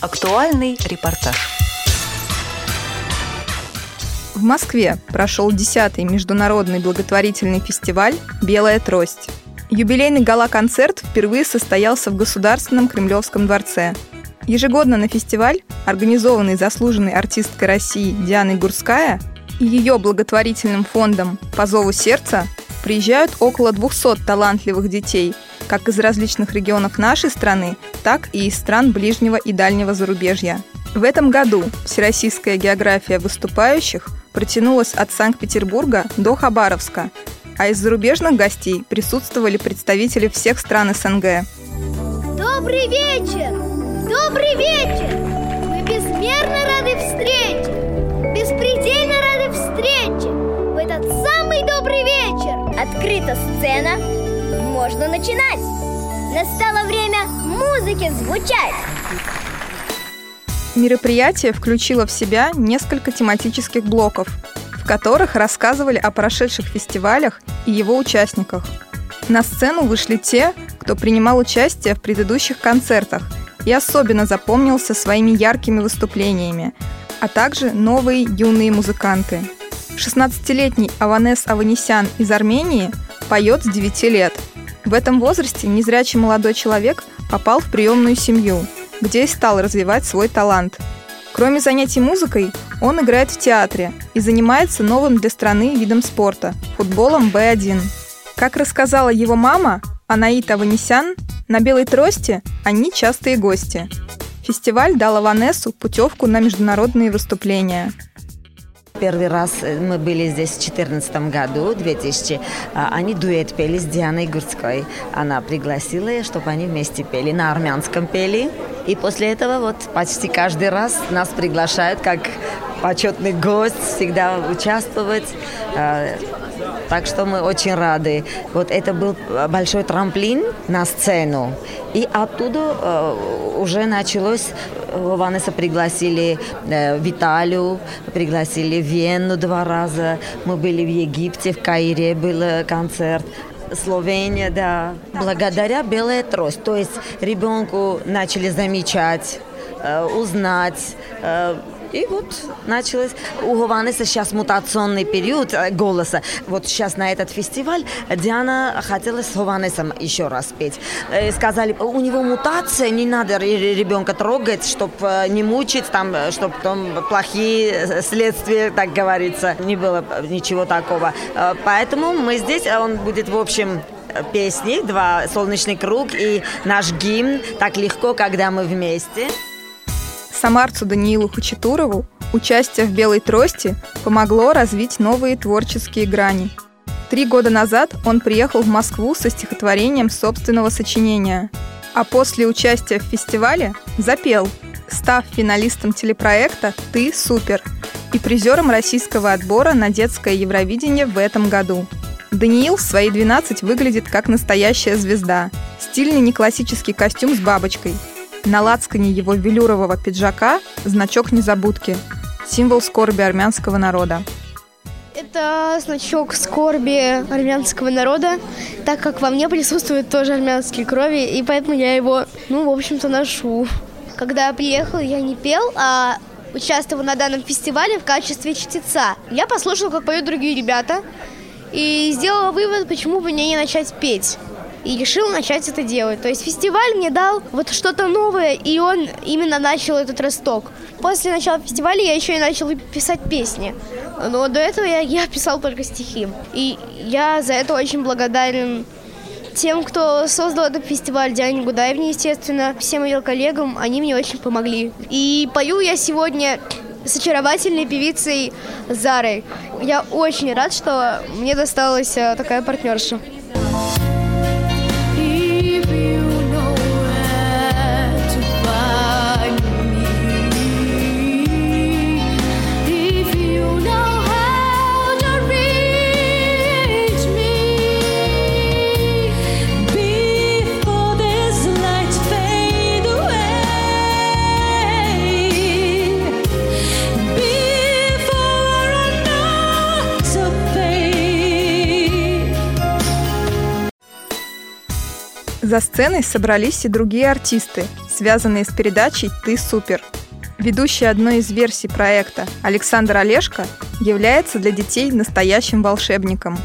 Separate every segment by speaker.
Speaker 1: Актуальный репортаж.
Speaker 2: В Москве прошел 10-й международный благотворительный фестиваль «Белая трость». Юбилейный гала-концерт впервые состоялся в Государственном Кремлевском дворце. Ежегодно на фестиваль, организованный заслуженной артисткой России Дианой Гурская и ее благотворительным фондом «По зову сердца» приезжают около 200 талантливых детей, как из различных регионов нашей страны, так и из стран ближнего и дальнего зарубежья. В этом году всероссийская география выступающих протянулась от Санкт-Петербурга до Хабаровска, а из зарубежных гостей присутствовали представители всех стран СНГ.
Speaker 3: Добрый вечер! Добрый вечер! Мы безмерно рады встрече! Беспредельно рады встрече! В этот самый добрый вечер! Открыта сцена, можно начинать! Настало время музыке звучать!
Speaker 2: Мероприятие включило в себя несколько тематических блоков, в которых рассказывали о прошедших фестивалях и его участниках. На сцену вышли те, кто принимал участие в предыдущих концертах и особенно запомнился своими яркими выступлениями, а также новые юные музыканты. 16-летний Аванес Аванесян из Армении поет с 9 лет. В этом возрасте незрячий молодой человек попал в приемную семью, где и стал развивать свой талант. Кроме занятий музыкой, он играет в театре и занимается новым для страны видом спорта – футболом Б1. Как рассказала его мама, Анаита Аванесян, на «Белой трости» они частые гости. Фестиваль дал Аванесу путевку на международные выступления –
Speaker 4: Первый раз э, мы были здесь в 2014 году, 2000. А, они дуэт пели с Дианой Гурской. Она пригласила, чтобы они вместе пели, на армянском пели. И после этого вот почти каждый раз нас приглашают как почетный гость, всегда участвовать. Так что мы очень рады. Вот это был большой трамплин на сцену. И оттуда э, уже началось, Ванесса пригласили э, в пригласили в Вену два раза. Мы были в Египте, в Каире был концерт. Словения, да. Благодаря белая трость. То есть ребенку начали замечать, э, узнать, э, и вот началось. У Гованеса сейчас мутационный период э, голоса. Вот сейчас на этот фестиваль Диана хотела с Гованесом еще раз петь. Э, сказали, у него мутация, не надо ребенка трогать, чтобы э, не мучить, там, чтобы там плохие следствия, так говорится. Не было ничего такого. Поэтому мы здесь, он будет, в общем, песни, два «Солнечный круг» и наш гимн «Так легко, когда мы вместе».
Speaker 2: Самарцу Даниилу Хачатурову участие в «Белой трости» помогло развить новые творческие грани. Три года назад он приехал в Москву со стихотворением собственного сочинения, а после участия в фестивале запел, став финалистом телепроекта «Ты супер» и призером российского отбора на детское Евровидение в этом году. Даниил в свои 12 выглядит как настоящая звезда. Стильный неклассический костюм с бабочкой – на лацкане его велюрового пиджака значок незабудки, символ скорби армянского народа.
Speaker 5: Это значок скорби армянского народа, так как во мне присутствуют тоже армянские крови, и поэтому я его, ну, в общем-то, ношу. Когда я приехала, я не пел, а участвовал на данном фестивале в качестве чтеца. Я послушала, как поют другие ребята, и сделала вывод, почему бы мне не начать петь и решил начать это делать. То есть фестиваль мне дал вот что-то новое, и он именно начал этот росток. После начала фестиваля я еще и начал писать песни. Но до этого я, я писал только стихи. И я за это очень благодарен тем, кто создал этот фестиваль, Диане Гудаевне, естественно, всем ее коллегам, они мне очень помогли. И пою я сегодня с очаровательной певицей Зарой. Я очень рад, что мне досталась э, такая партнерша.
Speaker 2: За сценой собрались и другие артисты, связанные с передачей «Ты супер». Ведущий одной из версий проекта Александр Олешко является для детей настоящим волшебником.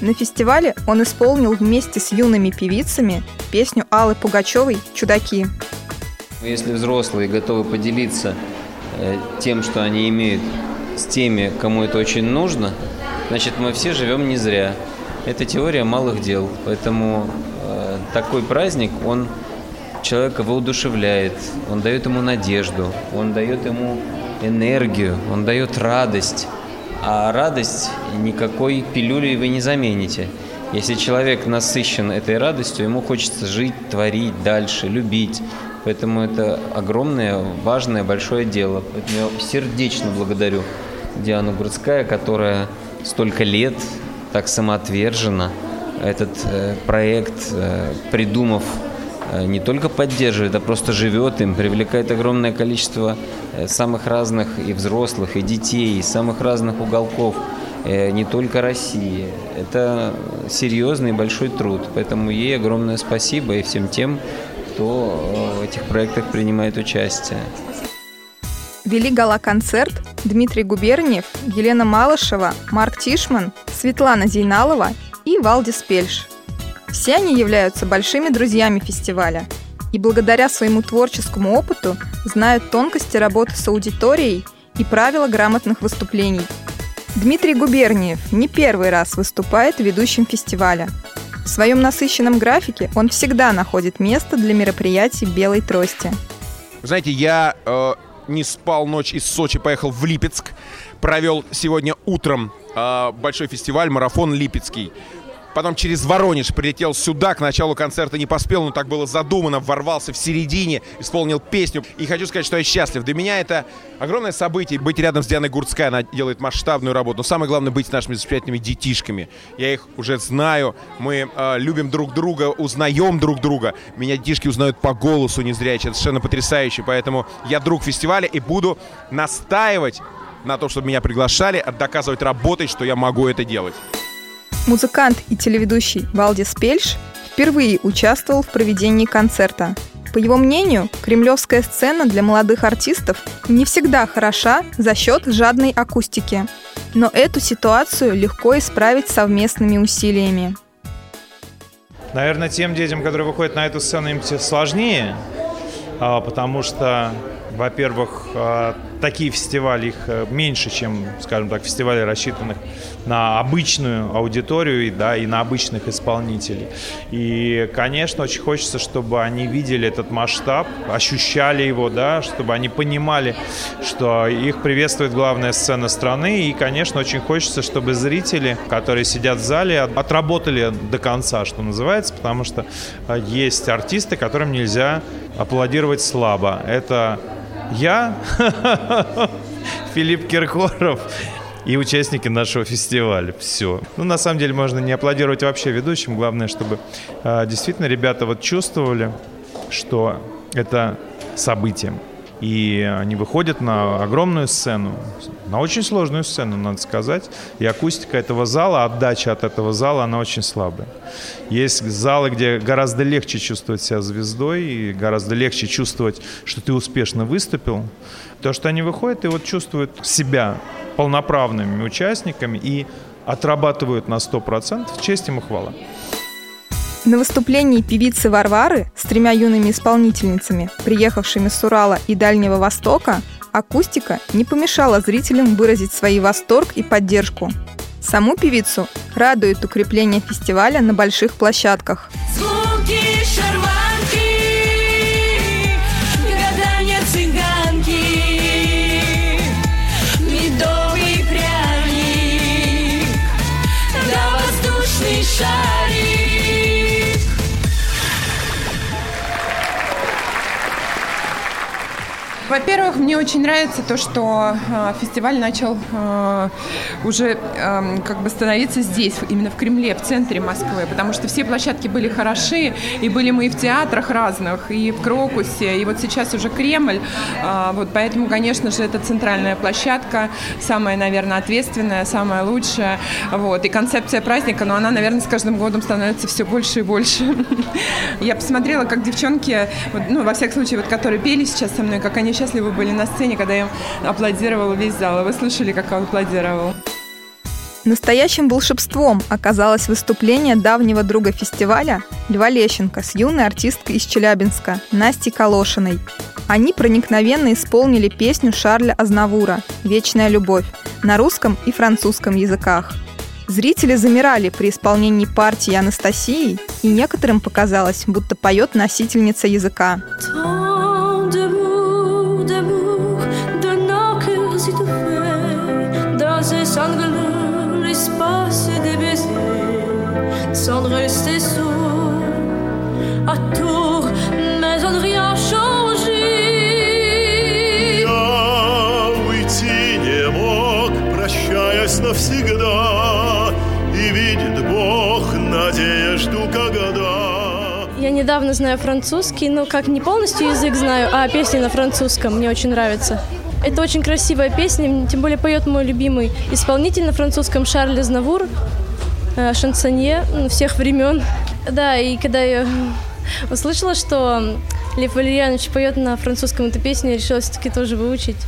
Speaker 2: На фестивале он исполнил вместе с юными певицами песню Аллы Пугачевой «Чудаки».
Speaker 1: Если взрослые готовы поделиться э, тем, что они имеют с теми, кому это очень нужно, значит, мы все живем не зря. Это теория малых дел. Поэтому э, такой праздник, он человека воодушевляет, он дает ему надежду, он дает ему энергию, он дает радость. А радость никакой пилюлей вы не замените. Если человек насыщен этой радостью, ему хочется жить, творить дальше, любить. Поэтому это огромное, важное, большое дело. Поэтому я сердечно благодарю Диану Гурцкая, которая столько лет так самоотверженно этот э, проект, э, придумав Э, не только поддерживает, а просто живет им, привлекает огромное количество самых разных и взрослых, и детей, из самых разных уголков, не только России. Это серьезный большой труд, поэтому ей огромное спасибо и всем тем, кто в этих проектах принимает участие.
Speaker 2: Вели гала-концерт Дмитрий Губерниев, Елена Малышева, Марк Тишман, Светлана Зейналова и Валдис Пельш – все они являются большими друзьями фестиваля и благодаря своему творческому опыту знают тонкости работы с аудиторией и правила грамотных выступлений. Дмитрий Губерниев не первый раз выступает ведущим фестиваля. В своем насыщенном графике он всегда находит место для мероприятий «Белой трости».
Speaker 6: Знаете, я э, не спал ночь из Сочи, поехал в Липецк, провел сегодня утром э, большой фестиваль «Марафон Липецкий» потом через Воронеж прилетел сюда, к началу концерта не поспел, но так было задумано, ворвался в середине, исполнил песню. И хочу сказать, что я счастлив. Для меня это огромное событие, быть рядом с Дианой Гурцкой, она делает масштабную работу. Но самое главное, быть с нашими замечательными детишками. Я их уже знаю, мы э, любим друг друга, узнаем друг друга. Меня детишки узнают по голосу незрячие, это совершенно потрясающе. Поэтому я друг фестиваля и буду настаивать на том, чтобы меня приглашали, доказывать работой, что я могу это делать.
Speaker 2: Музыкант и телеведущий Валдис Пельш впервые участвовал в проведении концерта. По его мнению, кремлевская сцена для молодых артистов не всегда хороша за счет жадной акустики. Но эту ситуацию легко исправить совместными усилиями.
Speaker 7: Наверное, тем детям, которые выходят на эту сцену, им сложнее, а, потому что, во-первых, а, такие фестивали, их э, меньше, чем, скажем так, фестивали, рассчитанных на обычную аудиторию да, и на обычных исполнителей. И, конечно, очень хочется, чтобы они видели этот масштаб, ощущали его, да, чтобы они понимали, что их приветствует главная сцена страны. И, конечно, очень хочется, чтобы зрители, которые сидят в зале, отработали до конца, что называется, потому что э, есть артисты, которым нельзя аплодировать слабо. Это я, Филипп Киркоров и участники нашего фестиваля. Все. Ну, на самом деле, можно не аплодировать вообще ведущим. Главное, чтобы э, действительно ребята вот чувствовали, что это событие. И они выходят на огромную сцену, на очень сложную сцену, надо сказать. И акустика этого зала, отдача от этого зала, она очень слабая. Есть залы, где гораздо легче чувствовать себя звездой, и гораздо легче чувствовать, что ты успешно выступил. То, что они выходят и вот чувствуют себя полноправными участниками и отрабатывают на 100%, честь им и хвала.
Speaker 2: На выступлении певицы Варвары с тремя юными исполнительницами, приехавшими с Урала и Дальнего Востока, акустика не помешала зрителям выразить свой восторг и поддержку. Саму певицу радует укрепление фестиваля на больших площадках. Звуки шарманки,
Speaker 8: Во-первых, мне очень нравится то, что э, фестиваль начал э, уже э, как бы становиться здесь, именно в Кремле, в центре Москвы, потому что все площадки были хороши, и были мы и в театрах разных, и в Крокусе, и вот сейчас уже Кремль, э, вот поэтому, конечно же, это центральная площадка, самая, наверное, ответственная, самая лучшая, вот, и концепция праздника, но она, наверное, с каждым годом становится все больше и больше. Я посмотрела, как девчонки, ну, во всяком случае, вот, которые пели сейчас со мной, как они счастливы были на сцене, когда я аплодировала весь зал. вы слышали, как он аплодировал?
Speaker 2: Настоящим волшебством оказалось выступление давнего друга фестиваля Льва Лещенко с юной артисткой из Челябинска Настей Калошиной. Они проникновенно исполнили песню Шарля Азнавура «Вечная любовь» на русском и французском языках. Зрители замирали при исполнении партии Анастасии, и некоторым показалось, будто поет носительница языка.
Speaker 5: Недавно знаю французский, но как не полностью язык знаю, а песни на французском мне очень нравятся. Это очень красивая песня, тем более поет мой любимый исполнитель на французском Шарль Знавур. Э, шансонье всех времен. Да, и когда я услышала, что Лев Валерьянович поет на французском эту песню, я решила все-таки тоже выучить.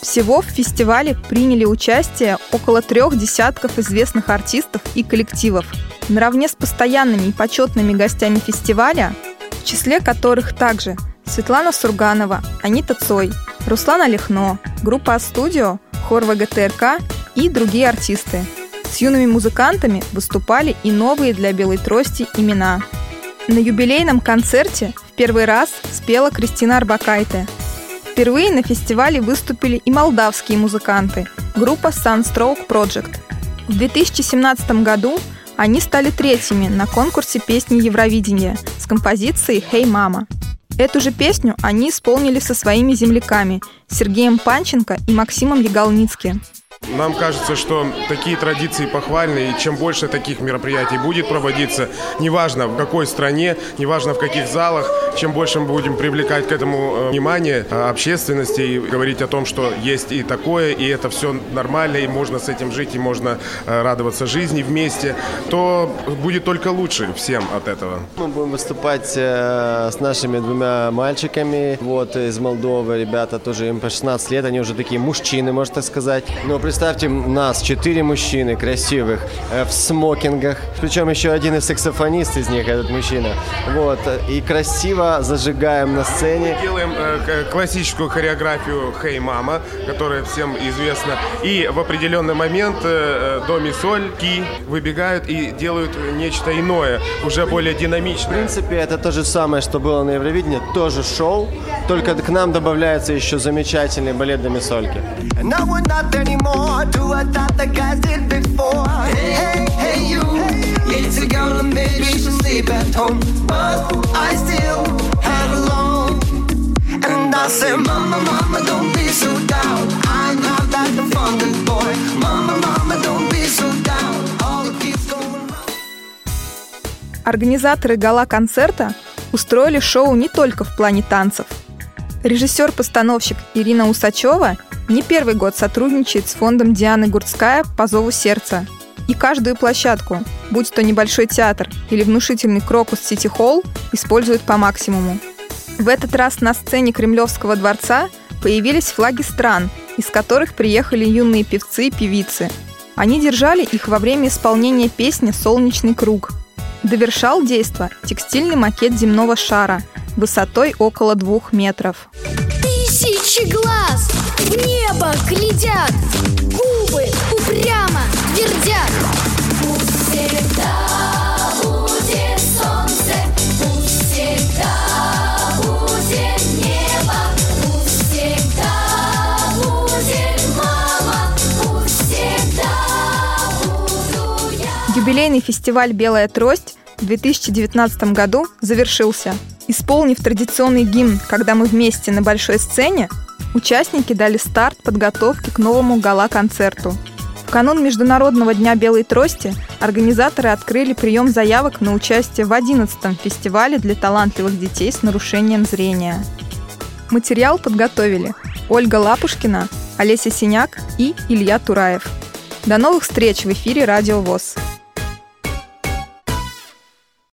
Speaker 2: Всего в фестивале приняли участие около трех десятков известных артистов и коллективов. Наравне с постоянными и почетными гостями фестиваля, в числе которых также Светлана Сурганова, Анита Цой, Руслан Олехно, группа «Студио», хор ВГТРК и другие артисты – с юными музыкантами выступали и новые для «Белой трости» имена. На юбилейном концерте в первый раз спела Кристина Арбакайте. Впервые на фестивале выступили и молдавские музыканты, группа Sunstroke Project. В 2017 году они стали третьими на конкурсе песни Евровидения с композицией «Hey Mama». Эту же песню они исполнили со своими земляками Сергеем Панченко и Максимом Яголницки.
Speaker 9: Нам кажется, что такие традиции похвальны, и чем больше таких мероприятий будет проводиться, неважно в какой стране, неважно в каких залах, чем больше мы будем привлекать к этому э, внимание э, общественности и говорить о том, что есть и такое, и это все нормально, и можно с этим жить, и можно э, радоваться жизни вместе, то будет только лучше всем от этого.
Speaker 10: Мы будем выступать с нашими двумя мальчиками, вот из Молдовы, ребята тоже им по 16 лет, они уже такие мужчины, можно так сказать. Но представьте нас, четыре мужчины красивых, э, в смокингах. Причем еще один из саксофонист из них, этот мужчина. Вот. И красиво зажигаем на сцене.
Speaker 9: Делаем э, классическую хореографию «Хей, мама», которая всем известна. И в определенный момент э, э, Доми Соль, Ки выбегают и делают нечто иное, уже более динамичное.
Speaker 10: В принципе, это то же самое, что было на Евровидении, тоже шоу, только к нам добавляется еще замечательный балет Домисольки. More to what that the guys did before. Hey, hey, you, it's a girl and maybe she sleep at home, but I still have a long. And I say, Mama, Mama, don't be so down. I'm not that funky boy. Mama, Mama, don't be so down. All the keeps going Организаторы гала-концерта устроили шоу не только в плане танцев. Режиссер-постановщик Ирина Усачева не первый год сотрудничает с фондом Дианы Гурцкая по зову сердца. И каждую площадку, будь то небольшой театр или внушительный Крокус Сити Холл, использует по максимуму. В этот раз на сцене Кремлевского дворца появились флаги стран, из которых приехали юные певцы и певицы. Они держали их во время исполнения песни «Солнечный круг». Довершал действо текстильный макет земного шара высотой около двух метров.
Speaker 3: Тысячи глаз. В небо глядят, губы упрямо твердят. Пусть всегда будет солнце, пусть всегда будет небо, пусть всегда будет мама, пусть всегда буду я.
Speaker 2: Юбилейный фестиваль «Белая трость» в 2019 году завершился. Исполнив традиционный гимн «Когда мы вместе на большой сцене», участники дали старт подготовки к новому гала-концерту. В канун Международного дня белой трости организаторы открыли прием заявок на участие в 11-м фестивале для талантливых детей с нарушением зрения. Материал подготовили Ольга Лапушкина, Олеся Синяк и Илья Тураев. До новых встреч в эфире Радио ВОЗ.